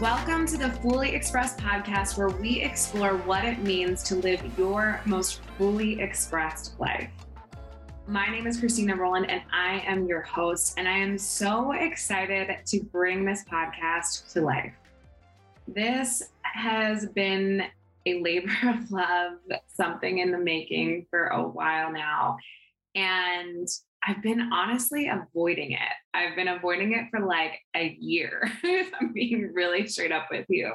Welcome to the Fully Expressed podcast, where we explore what it means to live your most fully expressed life. My name is Christina Roland, and I am your host. And I am so excited to bring this podcast to life. This has been a labor of love, something in the making for a while now. And I've been honestly avoiding it. I've been avoiding it for like a year, if I'm being really straight up with you.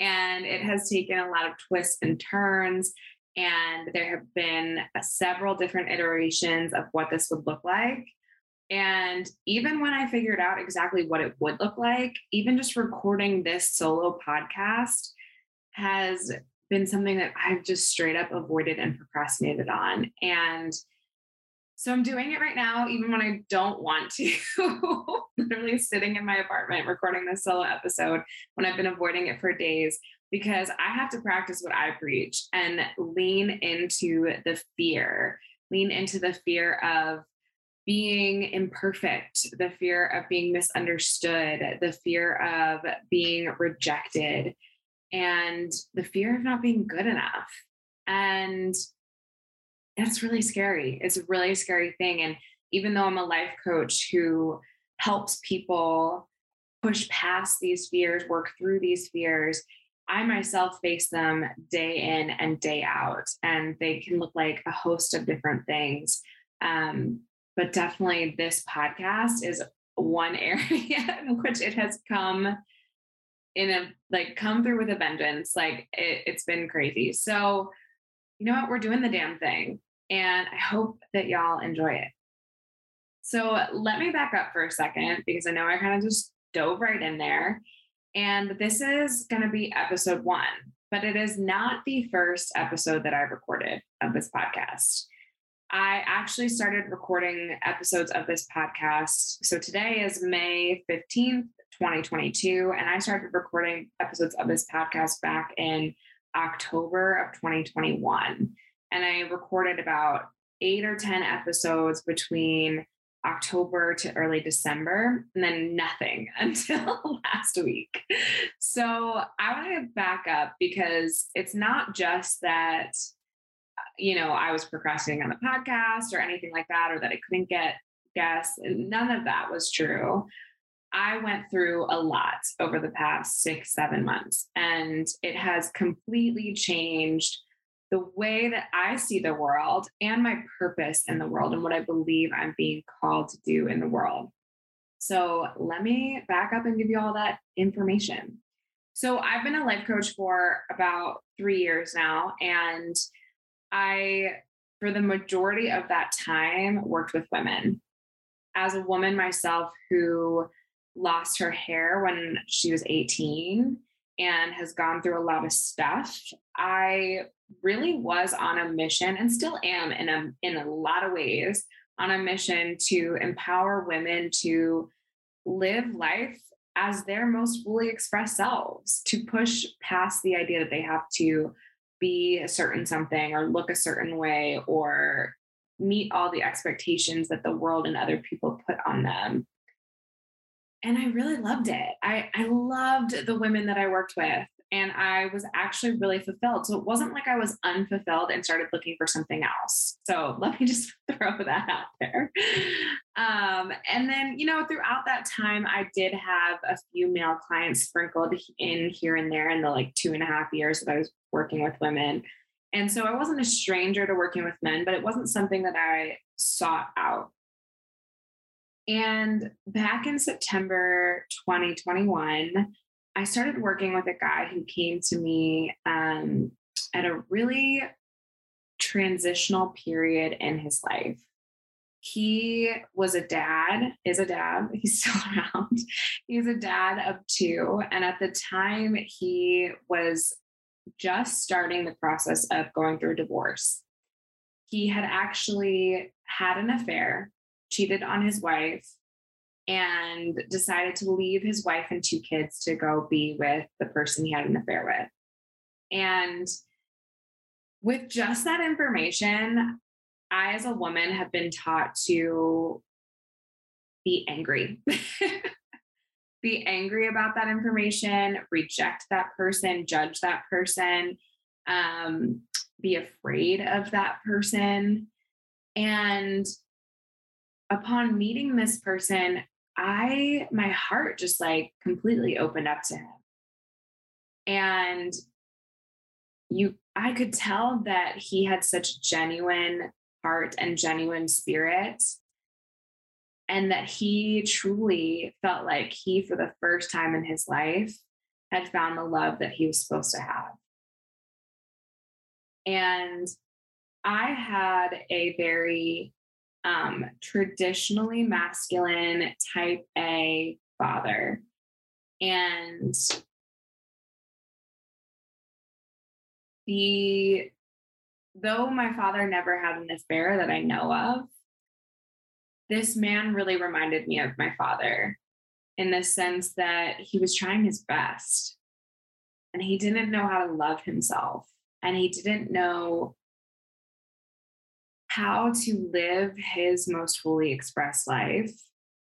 And it has taken a lot of twists and turns. And there have been several different iterations of what this would look like. And even when I figured out exactly what it would look like, even just recording this solo podcast has been something that I've just straight up avoided and procrastinated on. And so I'm doing it right now, even when I don't want to. Literally sitting in my apartment recording this solo episode when I've been avoiding it for days because I have to practice what I preach and lean into the fear, lean into the fear of being imperfect, the fear of being misunderstood, the fear of being rejected, and the fear of not being good enough. And that's really scary. It's a really scary thing. And even though I'm a life coach who helps people push past these fears, work through these fears, I myself face them day in and day out. And they can look like a host of different things. Um, but definitely, this podcast is one area in which it has come in a like come through with a vengeance. Like it, it's been crazy. So, you know what? We're doing the damn thing and I hope that y'all enjoy it. So let me back up for a second because I know I kind of just dove right in there. And this is going to be episode one, but it is not the first episode that I've recorded of this podcast. I actually started recording episodes of this podcast. So today is May 15th, 2022. And I started recording episodes of this podcast back in October of 2021 and I recorded about eight or 10 episodes between October to early December, and then nothing until last week. So I want to back up because it's not just that, you know, I was procrastinating on the podcast or anything like that, or that I couldn't get guests. None of that was true. I went through a lot over the past six, seven months, and it has completely changed the way that I see the world and my purpose in the world and what I believe I'm being called to do in the world. So let me back up and give you all that information. So I've been a life coach for about three years now, and I, for the majority of that time, worked with women. As a woman myself who lost her hair when she was 18 and has gone through a lot of stuff, I really was on a mission and still am in a in a lot of ways on a mission to empower women to live life as their most fully expressed selves, to push past the idea that they have to be a certain something or look a certain way or meet all the expectations that the world and other people put on them. And I really loved it. I, I loved the women that I worked with and I was actually really fulfilled. So it wasn't like I was unfulfilled and started looking for something else. So let me just throw that out there. Um, and then, you know, throughout that time, I did have a few male clients sprinkled in here and there in the like two and a half years that I was working with women. And so I wasn't a stranger to working with men, but it wasn't something that I sought out. And back in September 2021, I started working with a guy who came to me um, at a really transitional period in his life. He was a dad, is a dad, he's still around. He's a dad of two. And at the time, he was just starting the process of going through a divorce. He had actually had an affair, cheated on his wife, and decided to leave his wife and two kids to go be with the person he had an affair with. And with just that information, I, as a woman, have been taught to be angry. be angry about that information, reject that person, judge that person, um, be afraid of that person. And upon meeting this person, I, my heart just like completely opened up to him. And you, I could tell that he had such genuine heart and genuine spirit. And that he truly felt like he, for the first time in his life, had found the love that he was supposed to have. And I had a very um, traditionally masculine type A father. And the though my father never had an affair that I know of, this man really reminded me of my father in the sense that he was trying his best and he didn't know how to love himself and he didn't know how to live his most fully expressed life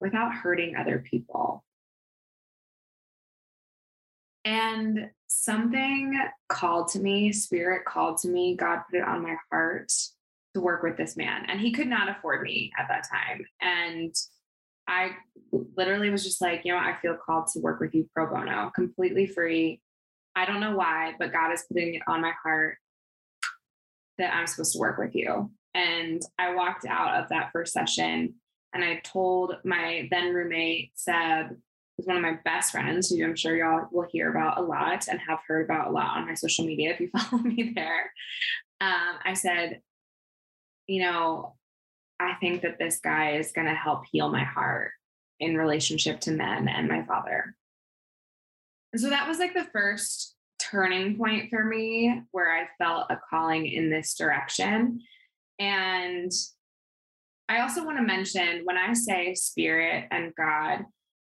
without hurting other people. And something called to me, spirit called to me, God put it on my heart to work with this man. And he could not afford me at that time. And I literally was just like, you know, I feel called to work with you pro bono, completely free. I don't know why, but God is putting it on my heart that I'm supposed to work with you. And I walked out of that first session and I told my then roommate, Seb, who's one of my best friends, who I'm sure y'all will hear about a lot and have heard about a lot on my social media if you follow me there. Um, I said, you know, I think that this guy is going to help heal my heart in relationship to men and my father. And so that was like the first turning point for me where I felt a calling in this direction. And I also want to mention when I say spirit and God,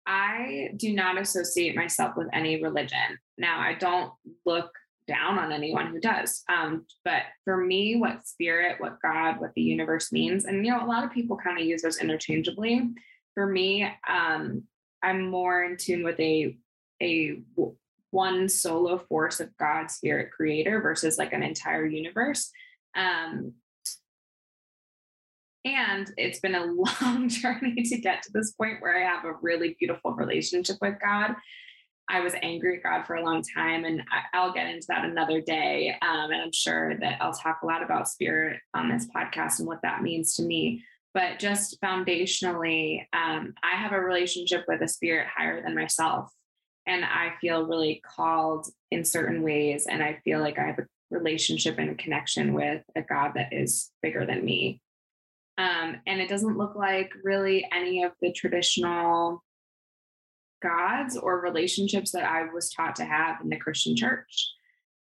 I do not associate myself with any religion. Now, I don't look down on anyone who does. Um, but for me, what spirit, what God, what the universe means, and you know, a lot of people kind of use those interchangeably. For me, um, I'm more in tune with a a one solo force of God, spirit, creator versus like an entire universe. Um, and it's been a long journey to get to this point where I have a really beautiful relationship with God. I was angry at God for a long time, and I, will get into that another day. Um, and I'm sure that I'll talk a lot about spirit on this podcast and what that means to me. But just foundationally, um, I have a relationship with a spirit higher than myself. And I feel really called in certain ways. And I feel like I have a relationship and a connection with a God that is bigger than me. Um, and it doesn't look like really any of the traditional gods or relationships that I was taught to have in the Christian church.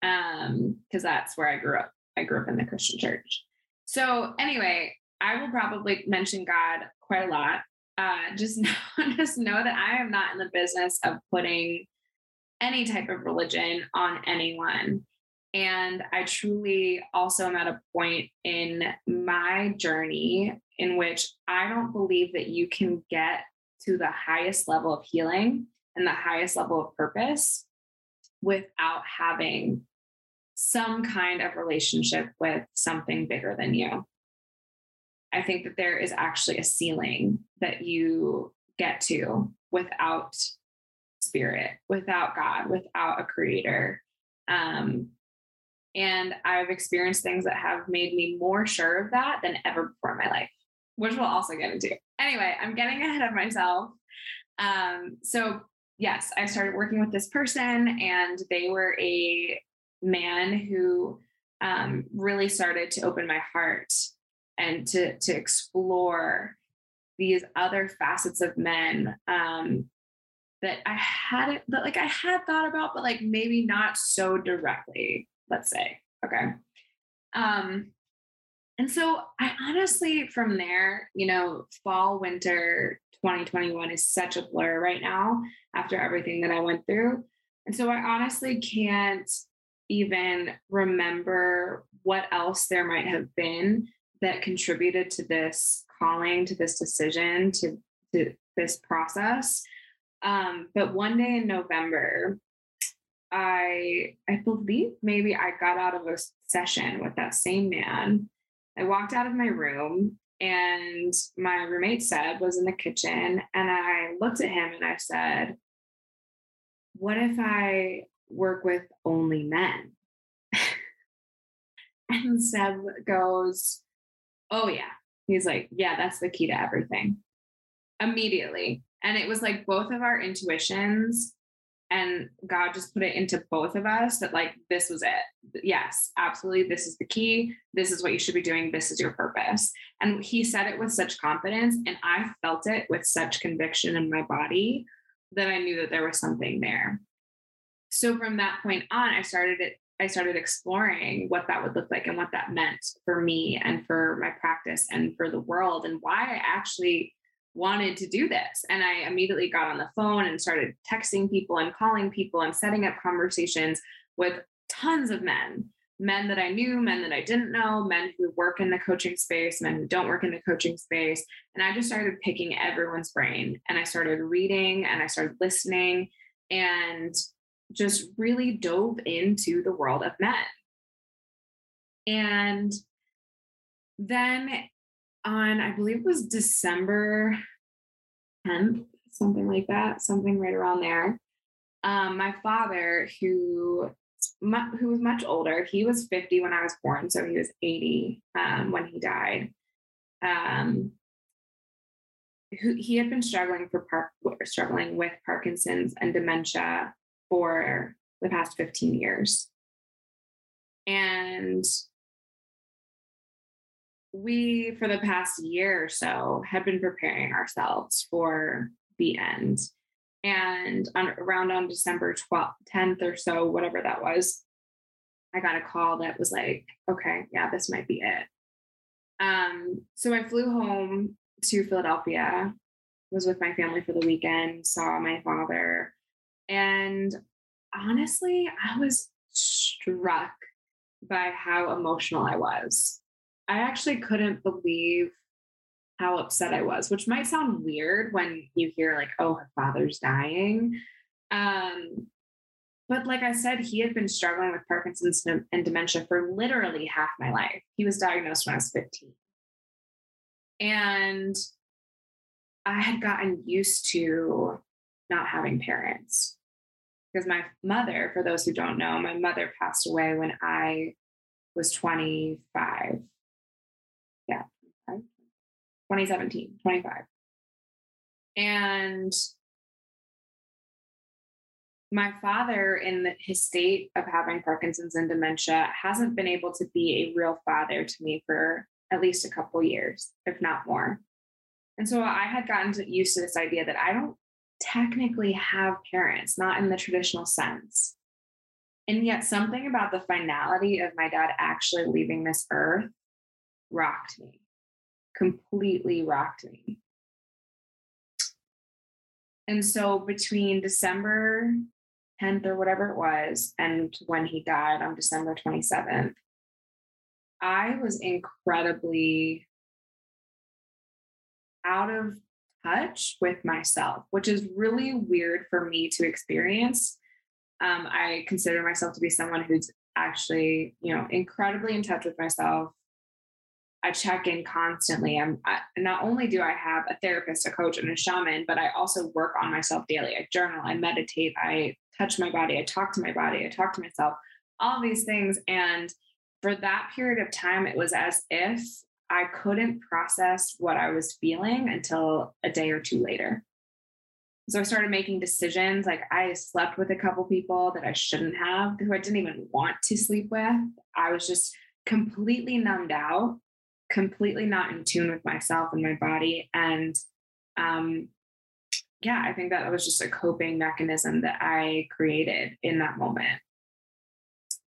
Um, because that's where I grew up. I grew up in the Christian church. So anyway, I will probably mention God quite a lot. Uh, just know, just know that I am not in the business of putting any type of religion on anyone. And I truly also am at a point in my journey in which I don't believe that you can get to the highest level of healing and the highest level of purpose without having some kind of relationship with something bigger than you. I think that there is actually a ceiling that you get to without spirit, without God, without a creator. Um, and I've experienced things that have made me more sure of that than ever before in my life, which we'll also get into. Anyway, I'm getting ahead of myself. Um, so, yes, I started working with this person, and they were a man who um, really started to open my heart and to, to explore these other facets of men um, that I hadn't, that like I had thought about, but like maybe not so directly let's say. Okay. Um, and so I honestly, from there, you know, fall, winter 2021 is such a blur right now after everything that I went through. And so I honestly can't even remember what else there might have been that contributed to this calling, to this decision, to, to this process. Um, but one day in November, I I believe maybe I got out of a session with that same man. I walked out of my room and my roommate Seb was in the kitchen and I looked at him and I said, What if I work with only men? and Seb goes, Oh yeah. He's like, Yeah, that's the key to everything. Immediately. And it was like both of our intuitions and God just put it into both of us that like this was it. Yes, absolutely. This is the key. This is what you should be doing. This is your purpose. And he said it with such confidence and I felt it with such conviction in my body that I knew that there was something there. So from that point on, I started it I started exploring what that would look like and what that meant for me and for my practice and for the world and why I actually wanted to do this. And I immediately got on the phone and started texting people and calling people and setting up conversations with tons of men men that I knew, men that I didn't know, men who work in the coaching space, men who don't work in the coaching space. And I just started picking everyone's brain and I started reading and I started listening and just really dove into the world of men. And then on, I believe it was December 10th, something like that, something right around there. Um, my father, who who was much older, he was 50 when I was born, so he was 80 um, when he died. Um, he had been struggling for par- struggling with Parkinson's and dementia for the past 15 years. And we, for the past year or so, have been preparing ourselves for the end. And on, around on December 12th, 10th or so, whatever that was, I got a call that was like, okay, yeah, this might be it. Um, so I flew home to Philadelphia, was with my family for the weekend, saw my father. And honestly, I was struck by how emotional I was. I actually couldn't believe how upset I was, which might sound weird when you hear like, oh, her father's dying. Um, but like I said, he had been struggling with Parkinson's and dementia for literally half my life. He was diagnosed when I was 15. And I had gotten used to not having parents because my mother, for those who don't know, my mother passed away when I was 25. Yeah, 2017, 25. And my father, in the, his state of having Parkinson's and dementia, hasn't been able to be a real father to me for at least a couple years, if not more. And so I had gotten used to this idea that I don't technically have parents, not in the traditional sense. And yet, something about the finality of my dad actually leaving this earth rocked me, completely rocked me. And so, between December 10th or whatever it was, and when he died on December 27th, I was incredibly out of touch with myself, which is really weird for me to experience. Um, I consider myself to be someone who's actually, you know, incredibly in touch with myself. I check in constantly. I'm I, not only do I have a therapist, a coach, and a shaman, but I also work on myself daily. I journal, I meditate, I touch my body, I talk to my body, I talk to myself, all these things. And for that period of time, it was as if I couldn't process what I was feeling until a day or two later. So I started making decisions. Like I slept with a couple people that I shouldn't have, who I didn't even want to sleep with. I was just completely numbed out, completely not in tune with myself and my body. And um, yeah, I think that was just a coping mechanism that I created in that moment.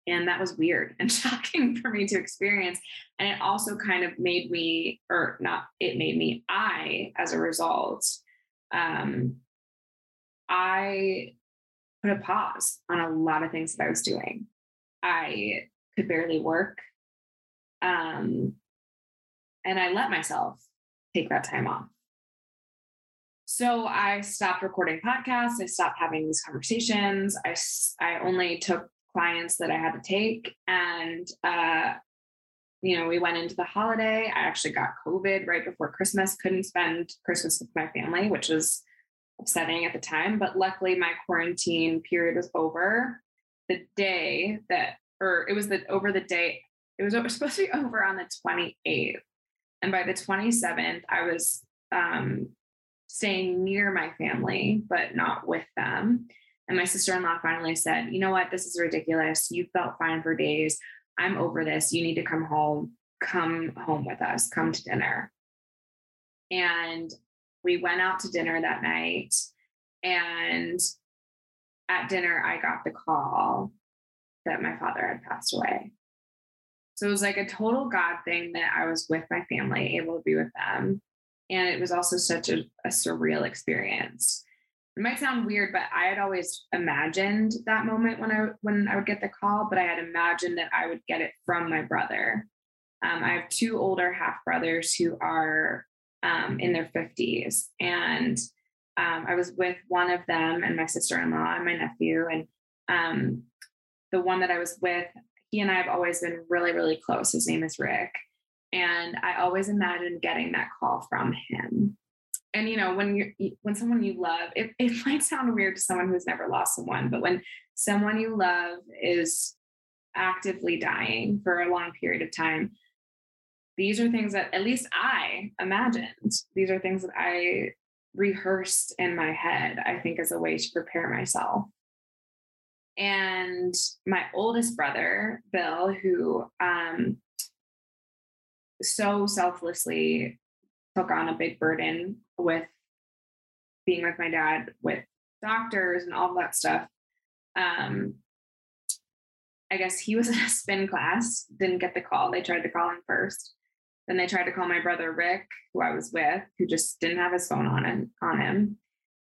And that was weird and shocking for me to experience. And it also kind of made me, or not, it made me, I, as a result, um, I put a pause on a lot of things that I was doing. I could barely work. Um, and I let myself take that time off. so I stopped recording podcasts. I stopped having these conversations. I, I only took clients that I had to take. And, uh, you know, we went into the holiday. I actually got COVID right before Christmas, couldn't spend Christmas with my family, which was upsetting at the time. But luckily, my quarantine period was over the day that, or it was the over the day, it was, it was supposed to be over on the 28th. And by the 27th, I was um, staying near my family, but not with them. And my sister in law finally said, You know what? This is ridiculous. You felt fine for days. I'm over this. You need to come home. Come home with us. Come to dinner. And we went out to dinner that night. And at dinner, I got the call that my father had passed away. So it was like a total God thing that I was with my family, able to be with them. And it was also such a, a surreal experience. It might sound weird, but I had always imagined that moment when I when I would get the call, but I had imagined that I would get it from my brother. Um, I have two older half brothers who are um, in their 50s. And um, I was with one of them and my sister in law and my nephew. And um, the one that I was with, he and I have always been really, really close. His name is Rick. And I always imagined getting that call from him. And you know, when you when someone you love, it, it might sound weird to someone who's never lost someone, but when someone you love is actively dying for a long period of time, these are things that at least I imagined. These are things that I rehearsed in my head, I think, as a way to prepare myself. And my oldest brother, Bill, who um, so selflessly took on a big burden with being with my dad, with doctors and all that stuff. Um, I guess he was in a spin class, didn't get the call. They tried to call him first. Then they tried to call my brother Rick, who I was with, who just didn't have his phone on on him.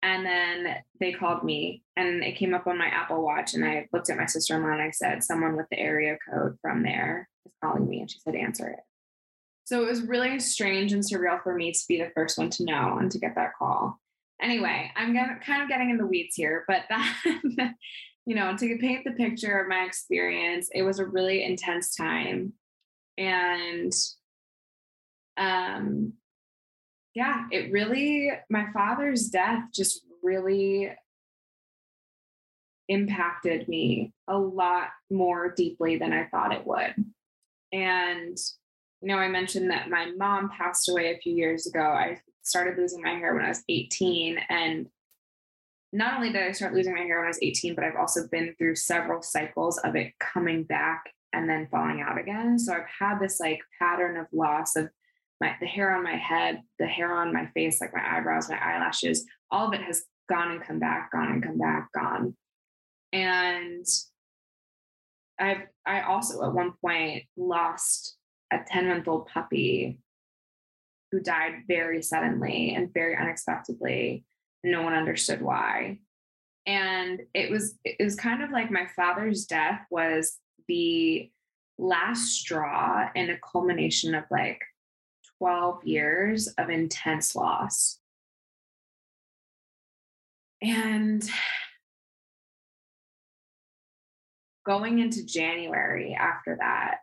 And then they called me and it came up on my Apple Watch. And I looked at my sister in law and I said, Someone with the area code from there is calling me. And she said, Answer it. So it was really strange and surreal for me to be the first one to know and to get that call. Anyway, I'm get, kind of getting in the weeds here, but that, you know, to paint the picture of my experience, it was a really intense time. And um, yeah, it really, my father's death just really impacted me a lot more deeply than I thought it would. And you know, I mentioned that my mom passed away a few years ago. I started losing my hair when I was 18. And not only did I start losing my hair when I was 18, but I've also been through several cycles of it coming back and then falling out again. So I've had this like pattern of loss of my the hair on my head, the hair on my face, like my eyebrows, my eyelashes, all of it has gone and come back, gone and come back, gone. And I've I also at one point lost a 10 month old puppy who died very suddenly and very unexpectedly. No one understood why. And it was it was kind of like my father's death was the last straw and a culmination of like 12 years of intense loss. And going into January after that,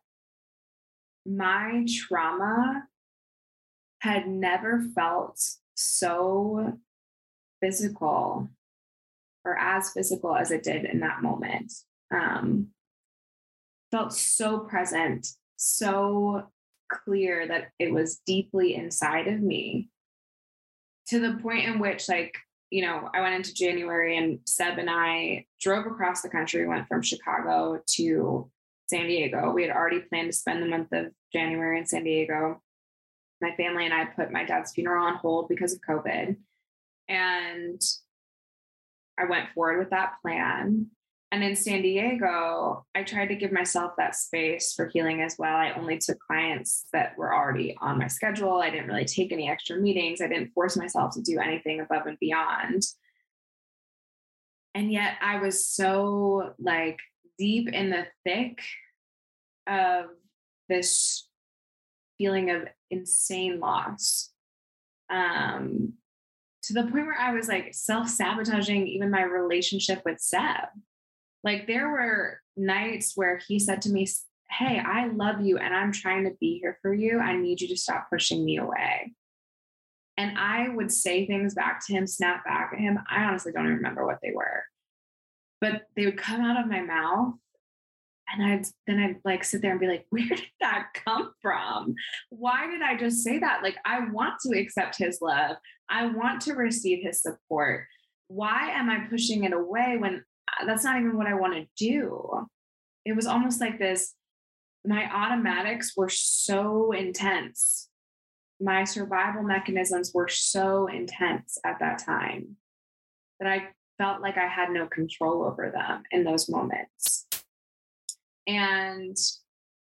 my trauma had never felt so physical or as physical as it did in that moment. Um, felt so present, so clear that it was deeply inside of me to the point in which, like, you know, I went into January and Seb and I drove across the country, went from Chicago to San Diego. We had already planned to spend the month of January in San Diego. My family and I put my dad's funeral on hold because of COVID. And I went forward with that plan. And in San Diego, I tried to give myself that space for healing as well. I only took clients that were already on my schedule. I didn't really take any extra meetings. I didn't force myself to do anything above and beyond. And yet I was so like deep in the thick of this feeling of insane loss um, to the point where I was like self sabotaging even my relationship with Seb. Like there were nights where he said to me, Hey, I love you and I'm trying to be here for you. I need you to stop pushing me away. And I would say things back to him, snap back at him. I honestly don't even remember what they were, but they would come out of my mouth. And I'd then I'd like sit there and be like, where did that come from? Why did I just say that? Like, I want to accept his love. I want to receive his support. Why am I pushing it away when that's not even what I want to do? It was almost like this my automatics were so intense my survival mechanisms were so intense at that time that I felt like I had no control over them in those moments. And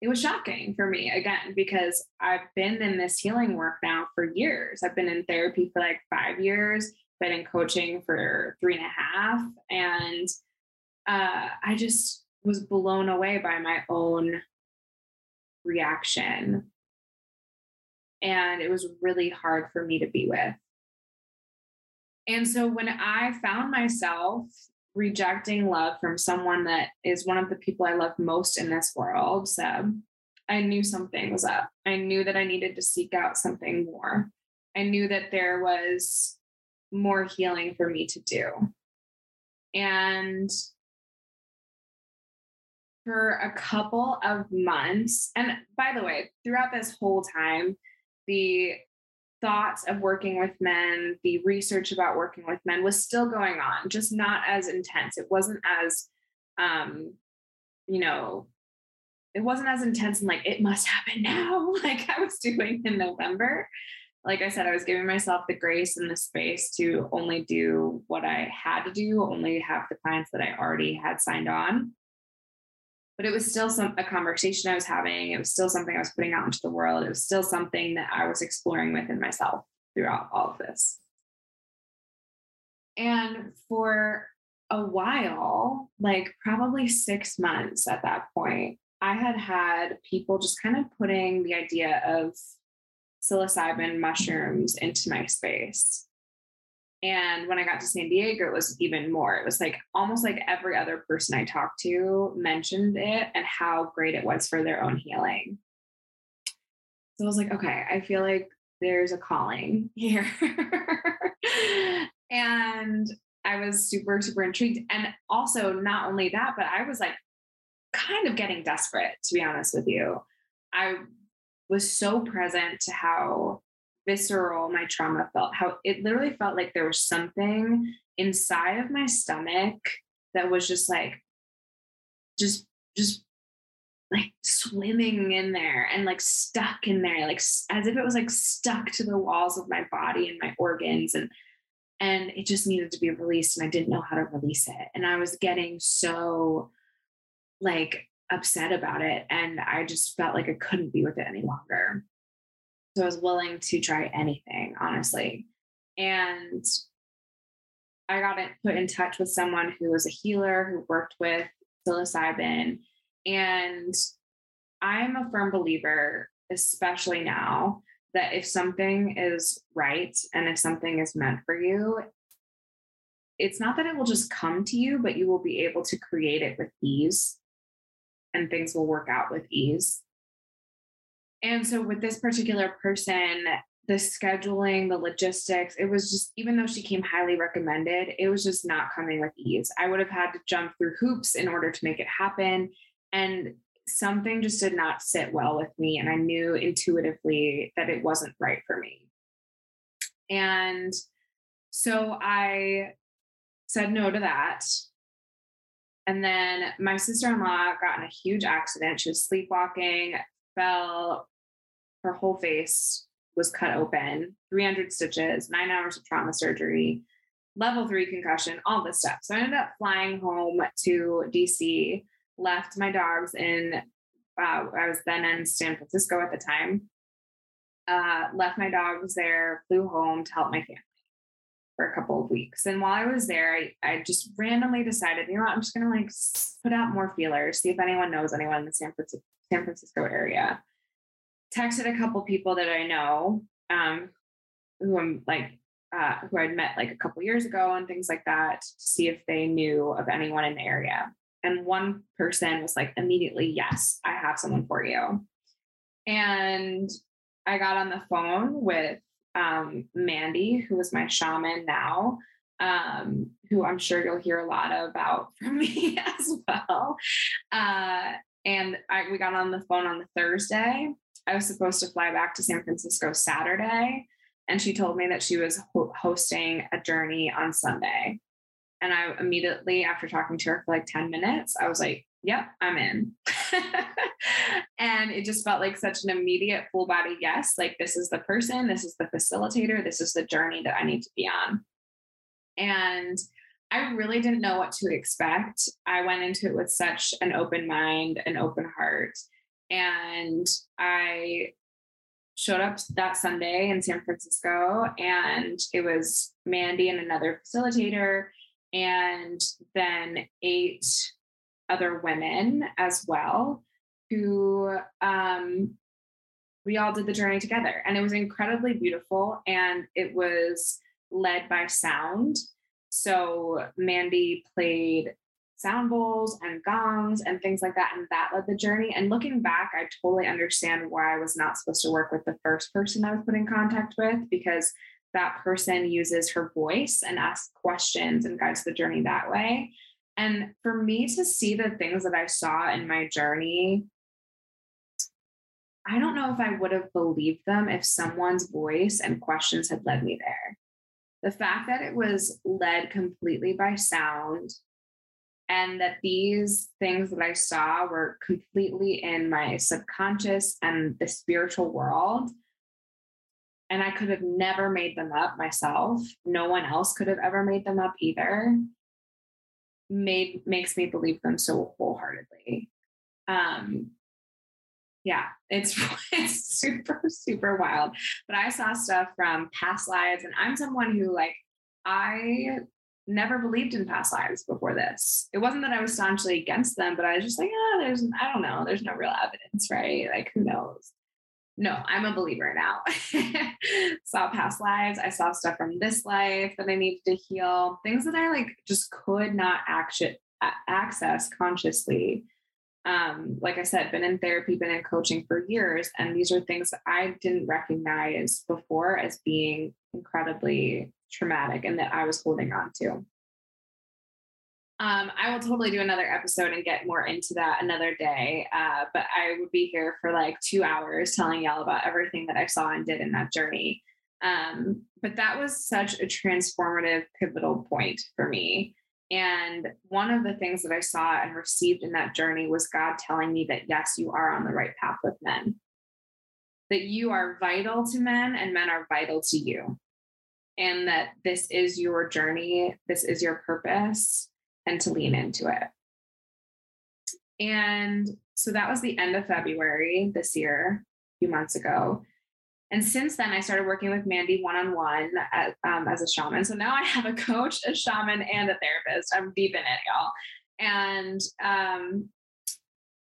it was shocking for me again because I've been in this healing work now for years. I've been in therapy for like five years, been in coaching for three and a half. And uh, I just was blown away by my own reaction and it was really hard for me to be with. And so when I found myself rejecting love from someone that is one of the people I love most in this world, Seb, I knew something was up. I knew that I needed to seek out something more. I knew that there was more healing for me to do. And for a couple of months, and by the way, throughout this whole time, the thoughts of working with men, the research about working with men was still going on, just not as intense. It wasn't as, um, you know, it wasn't as intense and like it must happen now, like I was doing in November. Like I said, I was giving myself the grace and the space to only do what I had to do, only have the clients that I already had signed on but it was still some a conversation I was having. It was still something I was putting out into the world. It was still something that I was exploring within myself throughout all of this. And for a while, like probably six months at that point, I had had people just kind of putting the idea of psilocybin mushrooms into my space. And when I got to San Diego, it was even more. It was like almost like every other person I talked to mentioned it and how great it was for their own healing. So I was like, okay, I feel like there's a calling here. and I was super, super intrigued. And also, not only that, but I was like kind of getting desperate, to be honest with you. I was so present to how visceral my trauma felt, how it literally felt like there was something inside of my stomach that was just like, just, just like swimming in there and like stuck in there, like as if it was like stuck to the walls of my body and my organs. And, and it just needed to be released. And I didn't know how to release it. And I was getting so like upset about it. And I just felt like I couldn't be with it any longer. So I was willing to try anything, honestly. And I got put in touch with someone who was a healer who worked with psilocybin. And I'm a firm believer, especially now, that if something is right and if something is meant for you, it's not that it will just come to you, but you will be able to create it with ease and things will work out with ease. And so with this particular person, the scheduling, the logistics, it was just, even though she came highly recommended, it was just not coming with ease. I would have had to jump through hoops in order to make it happen. And something just did not sit well with me. And I knew intuitively that it wasn't right for me. And so I said no to that. And then my sister in law got in a huge accident. She was sleepwalking, fell, her whole face was cut open, 300 stitches, nine hours of trauma surgery, level three concussion, all this stuff. So I ended up flying home to DC, left my dogs in, uh, I was then in San Francisco at the time, uh, left my dogs there, flew home to help my family for a couple of weeks. And while I was there, I, I just randomly decided, you know what, I'm just going to like put out more feelers, see if anyone knows anyone in the San San Francisco area texted a couple people that I know um, who I'm like uh, who I'd met like a couple years ago and things like that to see if they knew of anyone in the area. And one person was like, immediately, yes, I have someone for you. And I got on the phone with um, Mandy, who is my shaman now, um, who I'm sure you'll hear a lot about from me as well. Uh, and I, we got on the phone on the Thursday. I was supposed to fly back to San Francisco Saturday, and she told me that she was ho- hosting a journey on Sunday. And I immediately, after talking to her for like 10 minutes, I was like, yep, I'm in. and it just felt like such an immediate full body yes. Like, this is the person, this is the facilitator, this is the journey that I need to be on. And I really didn't know what to expect. I went into it with such an open mind, an open heart. And I showed up that Sunday in San Francisco, and it was Mandy and another facilitator, and then eight other women as well who um, we all did the journey together. And it was incredibly beautiful, and it was led by sound. So Mandy played sound bowls and gongs and things like that. And that led the journey. And looking back, I totally understand why I was not supposed to work with the first person I was put in contact with because that person uses her voice and asks questions and guides the journey that way. And for me to see the things that I saw in my journey, I don't know if I would have believed them if someone's voice and questions had led me there. The fact that it was led completely by sound and that these things that I saw were completely in my subconscious and the spiritual world. And I could have never made them up myself. No one else could have ever made them up either. Made makes me believe them so wholeheartedly. Um, yeah, it's it's super super wild. But I saw stuff from past lives, and I'm someone who like I never believed in past lives before this. It wasn't that I was staunchly against them, but I was just like, ah, oh, there's, I don't know, there's no real evidence, right? Like, who knows? No, I'm a believer now. saw past lives. I saw stuff from this life that I needed to heal, things that I like just could not action, access consciously. Um, like I said, been in therapy, been in coaching for years, and these are things that I didn't recognize before as being incredibly traumatic and that I was holding on to. Um, I will totally do another episode and get more into that another day. Uh, but I would be here for like two hours telling y'all about everything that I saw and did in that journey. Um, but that was such a transformative, pivotal point for me. And one of the things that I saw and received in that journey was God telling me that, yes, you are on the right path with men, that you are vital to men and men are vital to you and that this is your journey, this is your purpose, and to lean into it. And so that was the end of February this year, a few months ago. And since then, I started working with Mandy one on one as a shaman. So now I have a coach, a shaman, and a therapist. I'm deep in it, y'all. And um,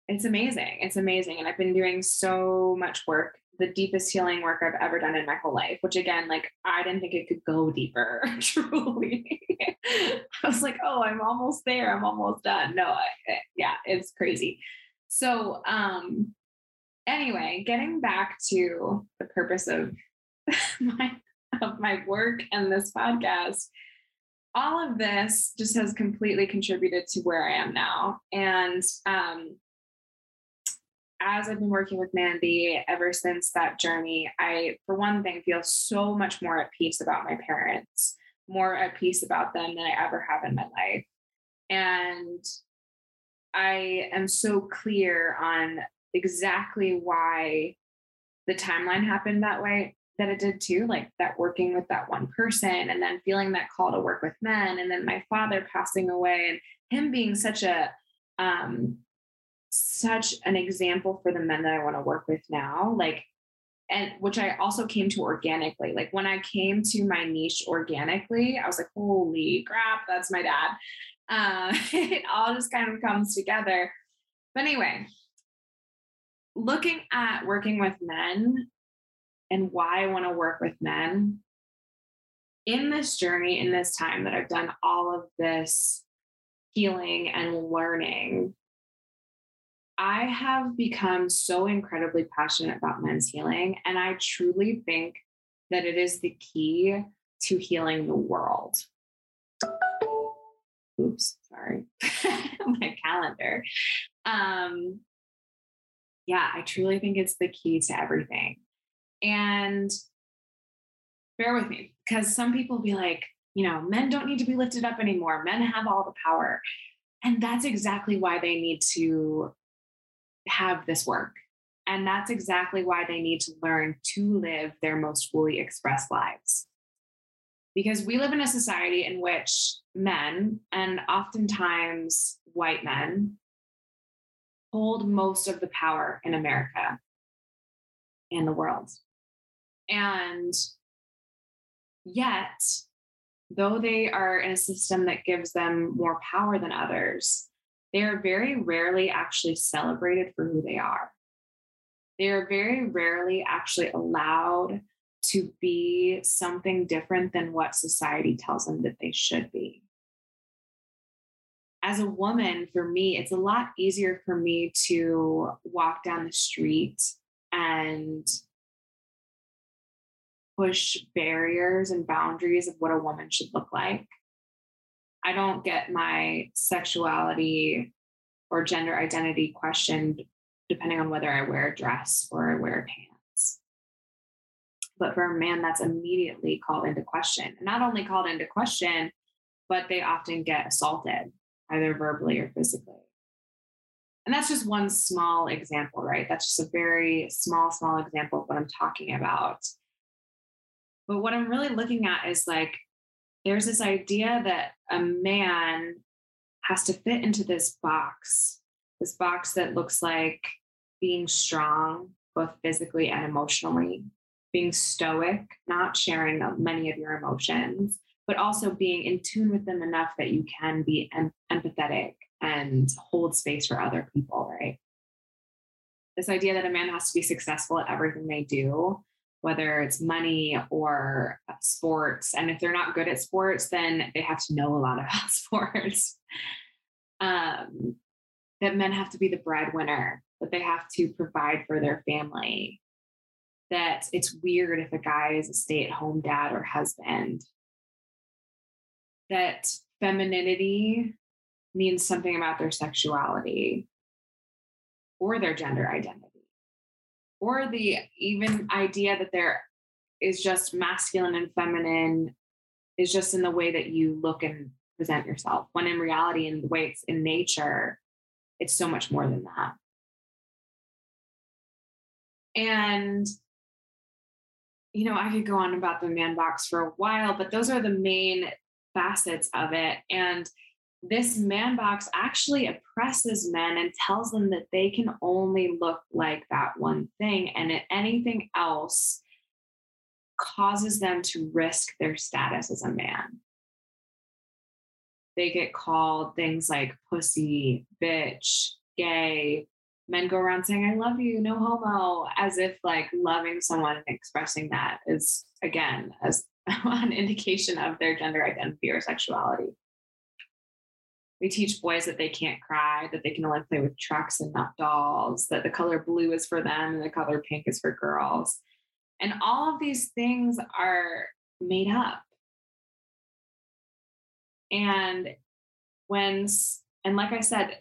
it's amazing. It's amazing. And I've been doing so much work the deepest healing work I've ever done in my whole life, which again, like I didn't think it could go deeper, truly. I was like, oh, I'm almost there. I'm almost done. No, I, yeah, it's crazy. So, um, anyway, getting back to the purpose of my of my work and this podcast, all of this just has completely contributed to where I am now. And um, as I've been working with Mandy ever since that journey, I, for one thing, feel so much more at peace about my parents, more at peace about them than I ever have in my life. And I am so clear on exactly why the timeline happened that way that it did too like that working with that one person and then feeling that call to work with men and then my father passing away and him being such a um such an example for the men that I want to work with now. Like, and which I also came to organically. Like when I came to my niche organically, I was like, holy crap, that's my dad. Uh, it all just kind of comes together. But anyway, looking at working with men and why I want to work with men in this journey, in this time that I've done all of this healing and learning, I have become so incredibly passionate about men's healing. And I truly think that it is the key to healing the world. Oops, sorry. My calendar. Um, yeah, I truly think it's the key to everything. And bear with me because some people be like, you know, men don't need to be lifted up anymore. Men have all the power. And that's exactly why they need to have this work. And that's exactly why they need to learn to live their most fully expressed lives. Because we live in a society in which men, and oftentimes white men, hold most of the power in America and the world. And yet, though they are in a system that gives them more power than others, they are very rarely actually celebrated for who they are. They are very rarely actually allowed to be something different than what society tells them that they should be. As a woman, for me, it's a lot easier for me to walk down the street and push barriers and boundaries of what a woman should look like. I don't get my sexuality or gender identity questioned depending on whether I wear a dress or I wear pants. But for a man, that's immediately called into question. Not only called into question, but they often get assaulted, either verbally or physically. And that's just one small example, right? That's just a very small, small example of what I'm talking about. But what I'm really looking at is like, there's this idea that a man has to fit into this box, this box that looks like being strong, both physically and emotionally, being stoic, not sharing many of your emotions, but also being in tune with them enough that you can be em- empathetic and hold space for other people, right? This idea that a man has to be successful at everything they do whether it's money or uh, sports. And if they're not good at sports, then they have to know a lot about sports. Um, that men have to be the breadwinner, that they have to provide for their family, that it's weird if a guy is a stay at home dad or husband, that femininity means something about their sexuality or their gender identity or the even idea that there is just masculine and feminine is just in the way that you look and present yourself when in reality in the way it's in nature it's so much more than that. And you know i could go on about the man box for a while but those are the main facets of it. And this man box actually oppresses men and tells them that they can only look like that one thing and anything else causes them to risk their status as a man. They get called things like pussy, bitch, gay. Men go around saying, I love you, no homo, as if like loving someone and expressing that is, again, as an indication of their gender identity or sexuality. We teach boys that they can't cry, that they can only play with trucks and not dolls, that the color blue is for them and the color pink is for girls. And all of these things are made up. And when, and like I said,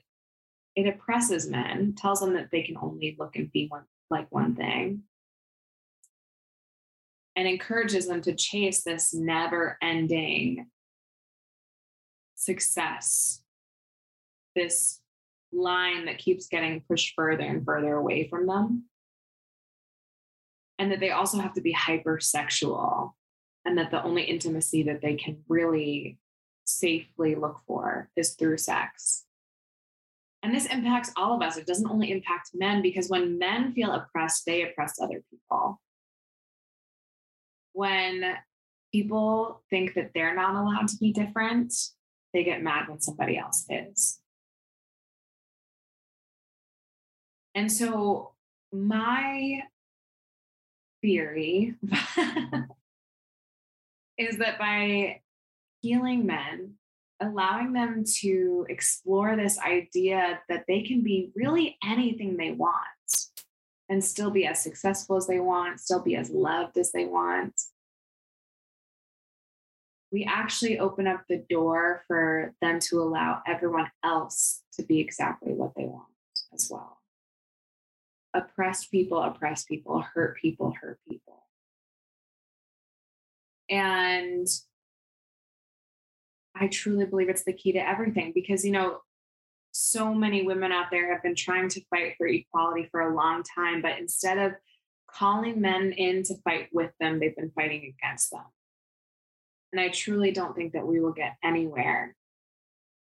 it oppresses men, tells them that they can only look and be one, like one thing, and encourages them to chase this never ending success this line that keeps getting pushed further and further away from them. And that they also have to be hypersexual, and that the only intimacy that they can really safely look for is through sex. And this impacts all of us. It doesn't only impact men because when men feel oppressed, they oppress other people. When people think that they're not allowed to be different, they get mad when somebody else is. And so my theory mm-hmm. is that by healing men, allowing them to explore this idea that they can be really anything they want and still be as successful as they want, still be as loved as they want. We actually open up the door for them to allow everyone else to be exactly what they want as well. Oppressed people oppress people, hurt people hurt people. And I truly believe it's the key to everything because, you know, so many women out there have been trying to fight for equality for a long time, but instead of calling men in to fight with them, they've been fighting against them. And I truly don't think that we will get anywhere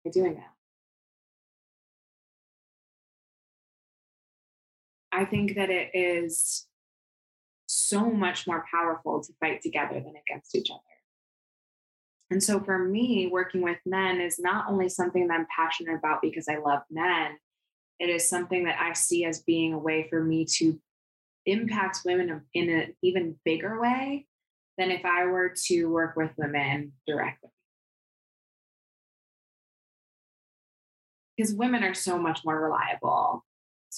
by doing that. I think that it is so much more powerful to fight together than against each other. And so for me, working with men is not only something that I'm passionate about because I love men, it is something that I see as being a way for me to impact women in an even bigger way than if I were to work with women directly. Because women are so much more reliable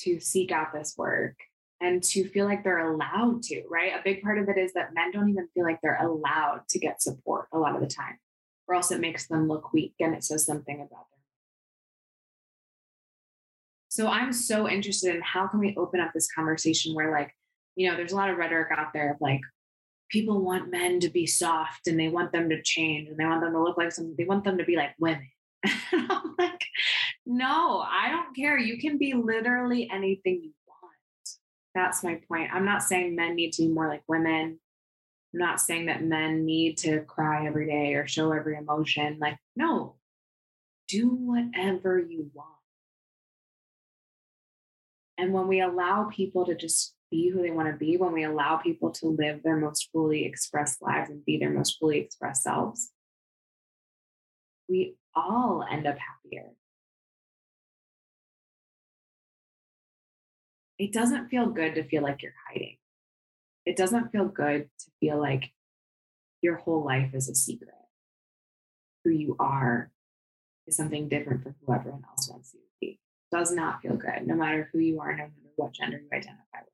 to seek out this work and to feel like they're allowed to, right? A big part of it is that men don't even feel like they're allowed to get support a lot of the time, or else it makes them look weak and it says something about them. So I'm so interested in how can we open up this conversation where like, you know, there's a lot of rhetoric out there of like, people want men to be soft and they want them to change and they want them to look like something, they want them to be like women. I'm like, no, I don't care. You can be literally anything you want. that's my point. I'm not saying men need to be more like women. I'm not saying that men need to cry every day or show every emotion. Like, no, do whatever you want. And when we allow people to just be who they want to be, when we allow people to live their most fully expressed lives and be their most fully expressed selves, we all end up happier. It doesn't feel good to feel like you're hiding. It doesn't feel good to feel like your whole life is a secret. Who you are is something different from who everyone else wants you to be. Does not feel good, no matter who you are, no matter what gender you identify with.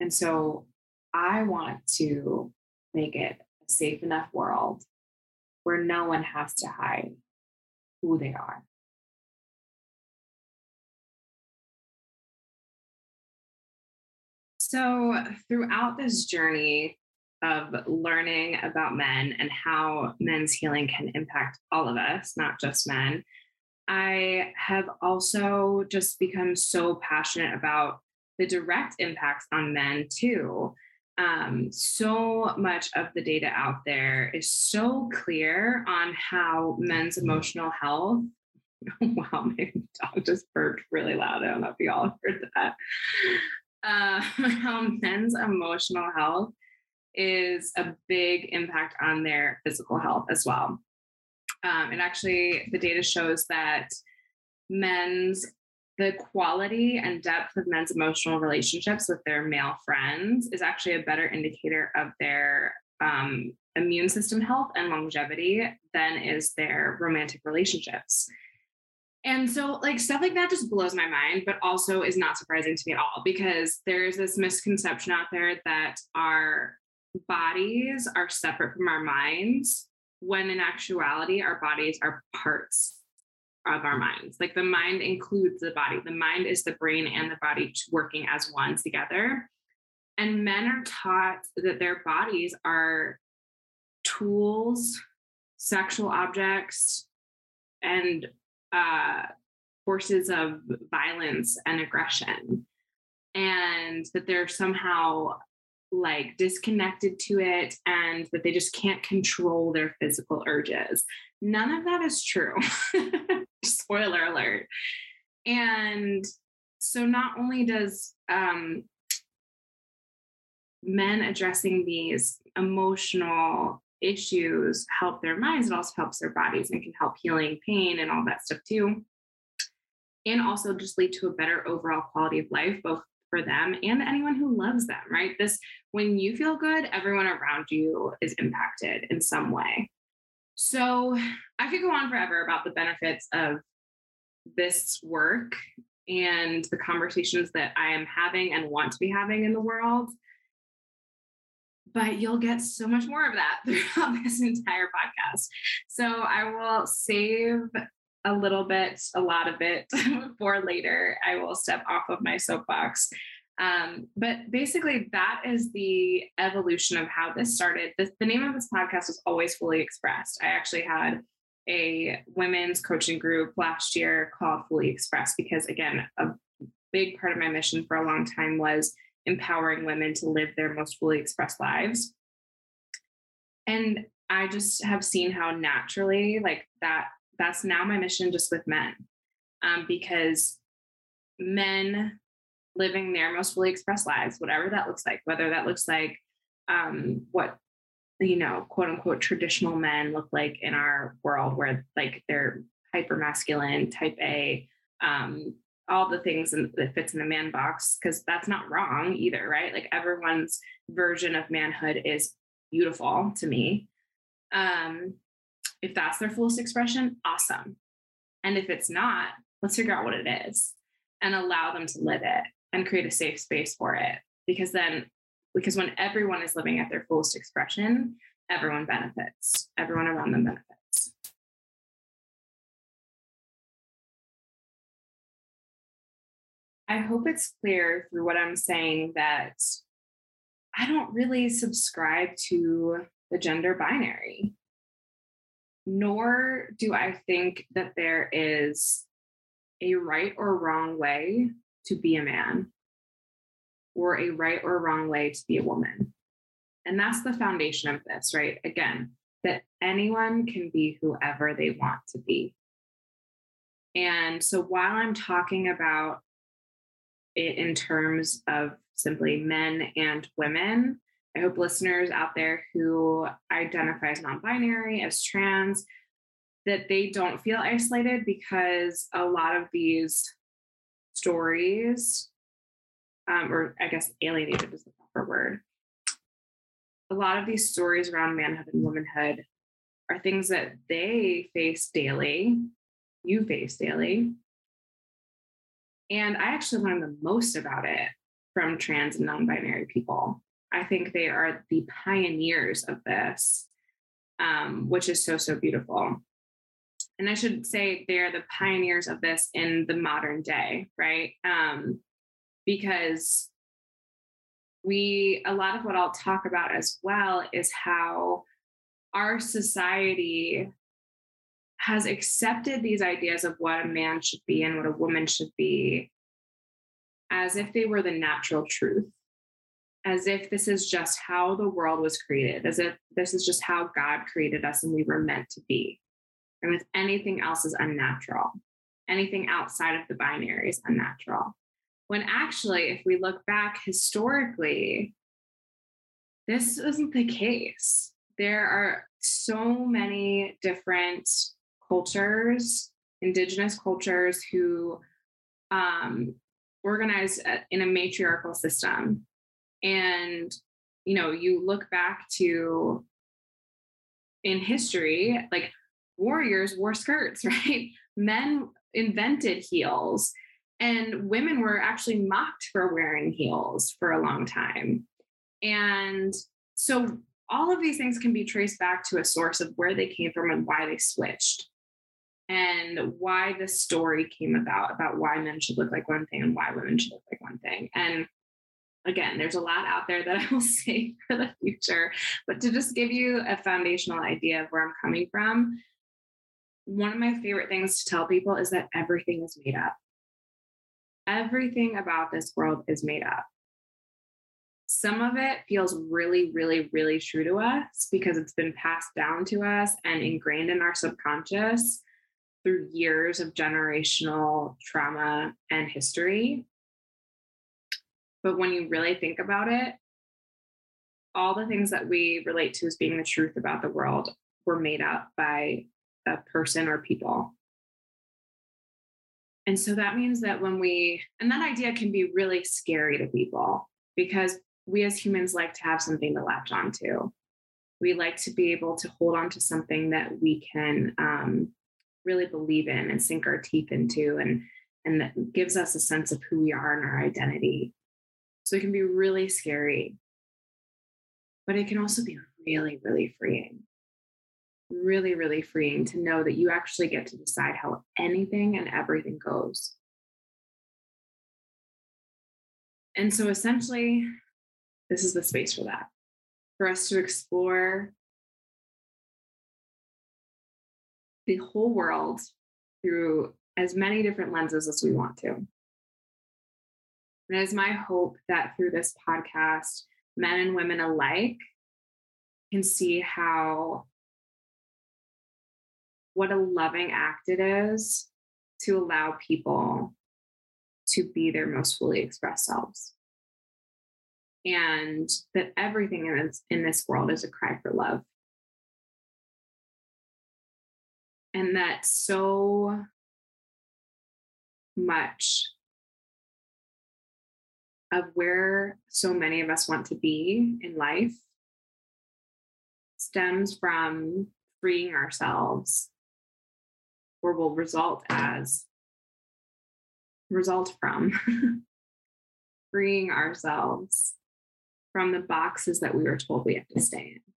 And so I want to make it a safe enough world where no one has to hide who they are. So, throughout this journey of learning about men and how men's healing can impact all of us, not just men, I have also just become so passionate about the direct impacts on men too. Um, so much of the data out there is so clear on how men's emotional health. wow, my dog just burped really loud. I don't know if you all heard that uh, how men's emotional health is a big impact on their physical health as well. Um, and actually, the data shows that men's the quality and depth of men's emotional relationships with their male friends is actually a better indicator of their um, immune system health and longevity than is their romantic relationships. And so, like, stuff like that just blows my mind, but also is not surprising to me at all because there's this misconception out there that our bodies are separate from our minds, when in actuality, our bodies are parts of our minds. Like, the mind includes the body, the mind is the brain and the body working as one together. And men are taught that their bodies are tools, sexual objects, and uh, forces of violence and aggression, and that they're somehow like disconnected to it and that they just can't control their physical urges. None of that is true. Spoiler alert. And so, not only does um, men addressing these emotional issues help their minds, it also helps their bodies and can help healing pain and all that stuff too. And also just lead to a better overall quality of life, both for them and anyone who loves them, right? This, when you feel good, everyone around you is impacted in some way. So I could go on forever about the benefits of this work and the conversations that I am having and want to be having in the world. But you'll get so much more of that throughout this entire podcast. So I will save a little bit, a lot of it for later. I will step off of my soapbox. Um, but basically, that is the evolution of how this started. The, the name of this podcast was always fully expressed. I actually had a women's coaching group last year called Fully Expressed because, again, a big part of my mission for a long time was empowering women to live their most fully expressed lives. And I just have seen how naturally, like that, that's now my mission just with men. Um, because men living their most fully expressed lives, whatever that looks like, whether that looks like um, what you know, quote unquote traditional men look like in our world where like they're hyper masculine, type A, um, all the things in, that fits in the man box, because that's not wrong either, right? Like everyone's version of manhood is beautiful to me. Um, if that's their fullest expression, awesome. And if it's not, let's figure out what it is and allow them to live it and create a safe space for it. Because then because when everyone is living at their fullest expression, everyone benefits, everyone around them benefits. I hope it's clear through what I'm saying that I don't really subscribe to the gender binary, nor do I think that there is a right or wrong way to be a man or a right or wrong way to be a woman. And that's the foundation of this, right? Again, that anyone can be whoever they want to be. And so while I'm talking about in terms of simply men and women, I hope listeners out there who identify as non binary, as trans, that they don't feel isolated because a lot of these stories um, or I guess alienated is the proper word. A lot of these stories around manhood and womanhood are things that they face daily, you face daily. And I actually learned the most about it from trans and non binary people. I think they are the pioneers of this, um, which is so, so beautiful. And I should say they are the pioneers of this in the modern day, right? Um, because we, a lot of what I'll talk about as well is how our society has accepted these ideas of what a man should be and what a woman should be as if they were the natural truth, as if this is just how the world was created, as if this is just how God created us and we were meant to be. And with anything else is unnatural. Anything outside of the binary is unnatural. When actually, if we look back historically, this isn't the case. There are so many different cultures, indigenous cultures who um, organize in a matriarchal system. And, you know, you look back to in history, like warriors wore skirts, right? Men invented heels and women were actually mocked for wearing heels for a long time. And so all of these things can be traced back to a source of where they came from and why they switched and why the story came about about why men should look like one thing and why women should look like one thing. And again, there's a lot out there that I will say for the future, but to just give you a foundational idea of where I'm coming from, one of my favorite things to tell people is that everything is made up everything about this world is made up. Some of it feels really, really, really true to us because it's been passed down to us and ingrained in our subconscious through years of generational trauma and history. But when you really think about it, all the things that we relate to as being the truth about the world were made up by a person or people And so that means that when we, and that idea can be really scary to people because we as humans like to have something to latch onto. We like to be able to hold on to something that we can um, really believe in and sink our teeth into and and that gives us a sense of who we are and our identity. So it can be really scary, but it can also be really, really freeing. Really, really freeing to know that you actually get to decide how anything and everything goes. And so essentially, this is the space for that, for us to explore the whole world through as many different lenses as we want to. And it is my hope that through this podcast, men and women alike can see how what a loving act it is to allow people to be their most fully expressed selves. And that everything in this, in this world is a cry for love. And that so much of where so many of us want to be in life stems from freeing ourselves or will result as result from freeing ourselves from the boxes that we were told we have to stay in.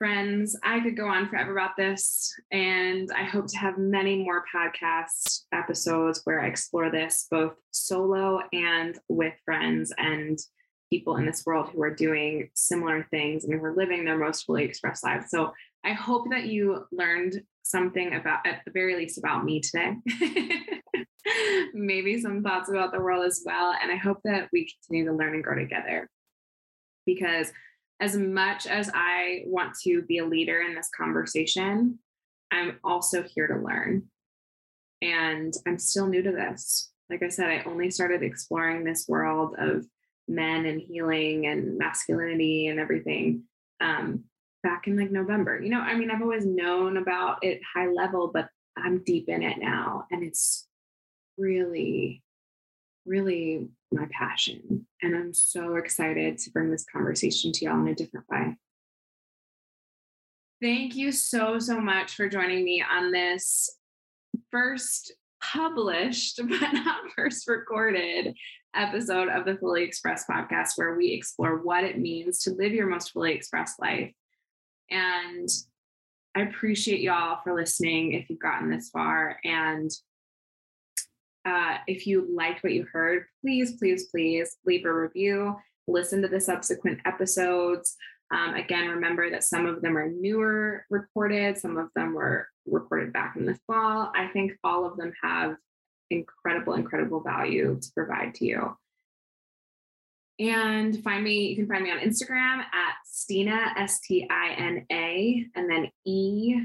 Friends, I could go on forever about this, and I hope to have many more podcast episodes where I explore this both solo and with friends and people in this world who are doing similar things and who are living their most fully expressed lives. So I hope that you learned something about, at the very least, about me today. Maybe some thoughts about the world as well. And I hope that we continue to learn and grow together because as much as I want to be a leader in this conversation, I'm also here to learn. And I'm still new to this. Like I said, I only started exploring this world of men and healing and masculinity and everything um, back in like November. You know, I mean, I've always known about it high level, but I'm deep in it now. And it's really, really my passion. And I'm so excited to bring this conversation to y'all in a different way. Thank you so, so much for joining me on this first published, but not first recorded episode of the Fully Express podcast, where we explore what it means to live your most fully expressed life. And I appreciate y'all for listening if you've gotten this far. And uh, if you liked what you heard, please, please, please leave a review, listen to the subsequent episodes. Um, again, remember that some of them are newer recorded, some of them were recorded back in the fall. I think all of them have incredible, incredible value to provide to you. And find me, you can find me on Instagram at Stina, S T I N A, and then E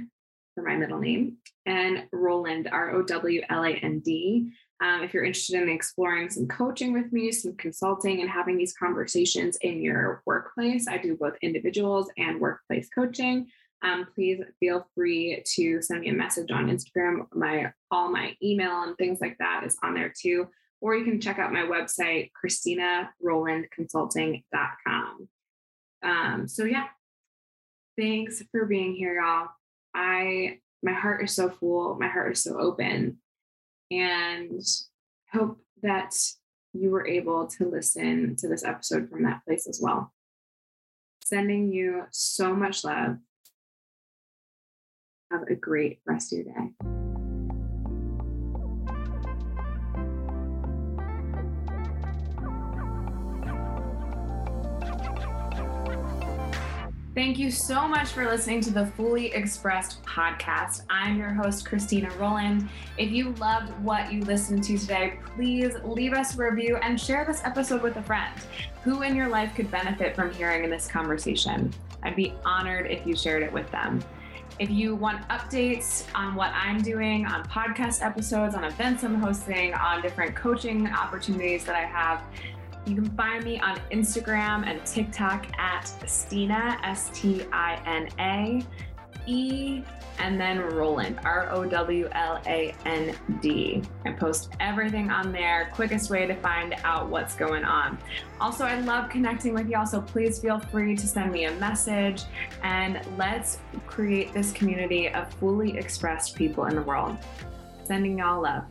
for my middle name, and Rowland, R O W L A N D. Um, if you're interested in exploring some coaching with me, some consulting, and having these conversations in your workplace, I do both individuals and workplace coaching. Um, please feel free to send me a message on Instagram. My all my email and things like that is on there too. Or you can check out my website, ChristinaRowlandConsulting.com. Um, so yeah, thanks for being here, y'all. I my heart is so full, my heart is so open and hope that you were able to listen to this episode from that place as well. Sending you so much love. Have a great rest of your day. Thank you so much for listening to the Fully Expressed podcast. I'm your host, Christina Rowland. If you loved what you listened to today, please leave us a review and share this episode with a friend who in your life could benefit from hearing this conversation. I'd be honored if you shared it with them. If you want updates on what I'm doing, on podcast episodes, on events I'm hosting, on different coaching opportunities that I have, you can find me on Instagram and TikTok at Stina, S T I N A, E and then rowland R O W L A N D. I post everything on there, quickest way to find out what's going on. Also, I love connecting with y'all, so please feel free to send me a message and let's create this community of fully expressed people in the world. Sending y'all love.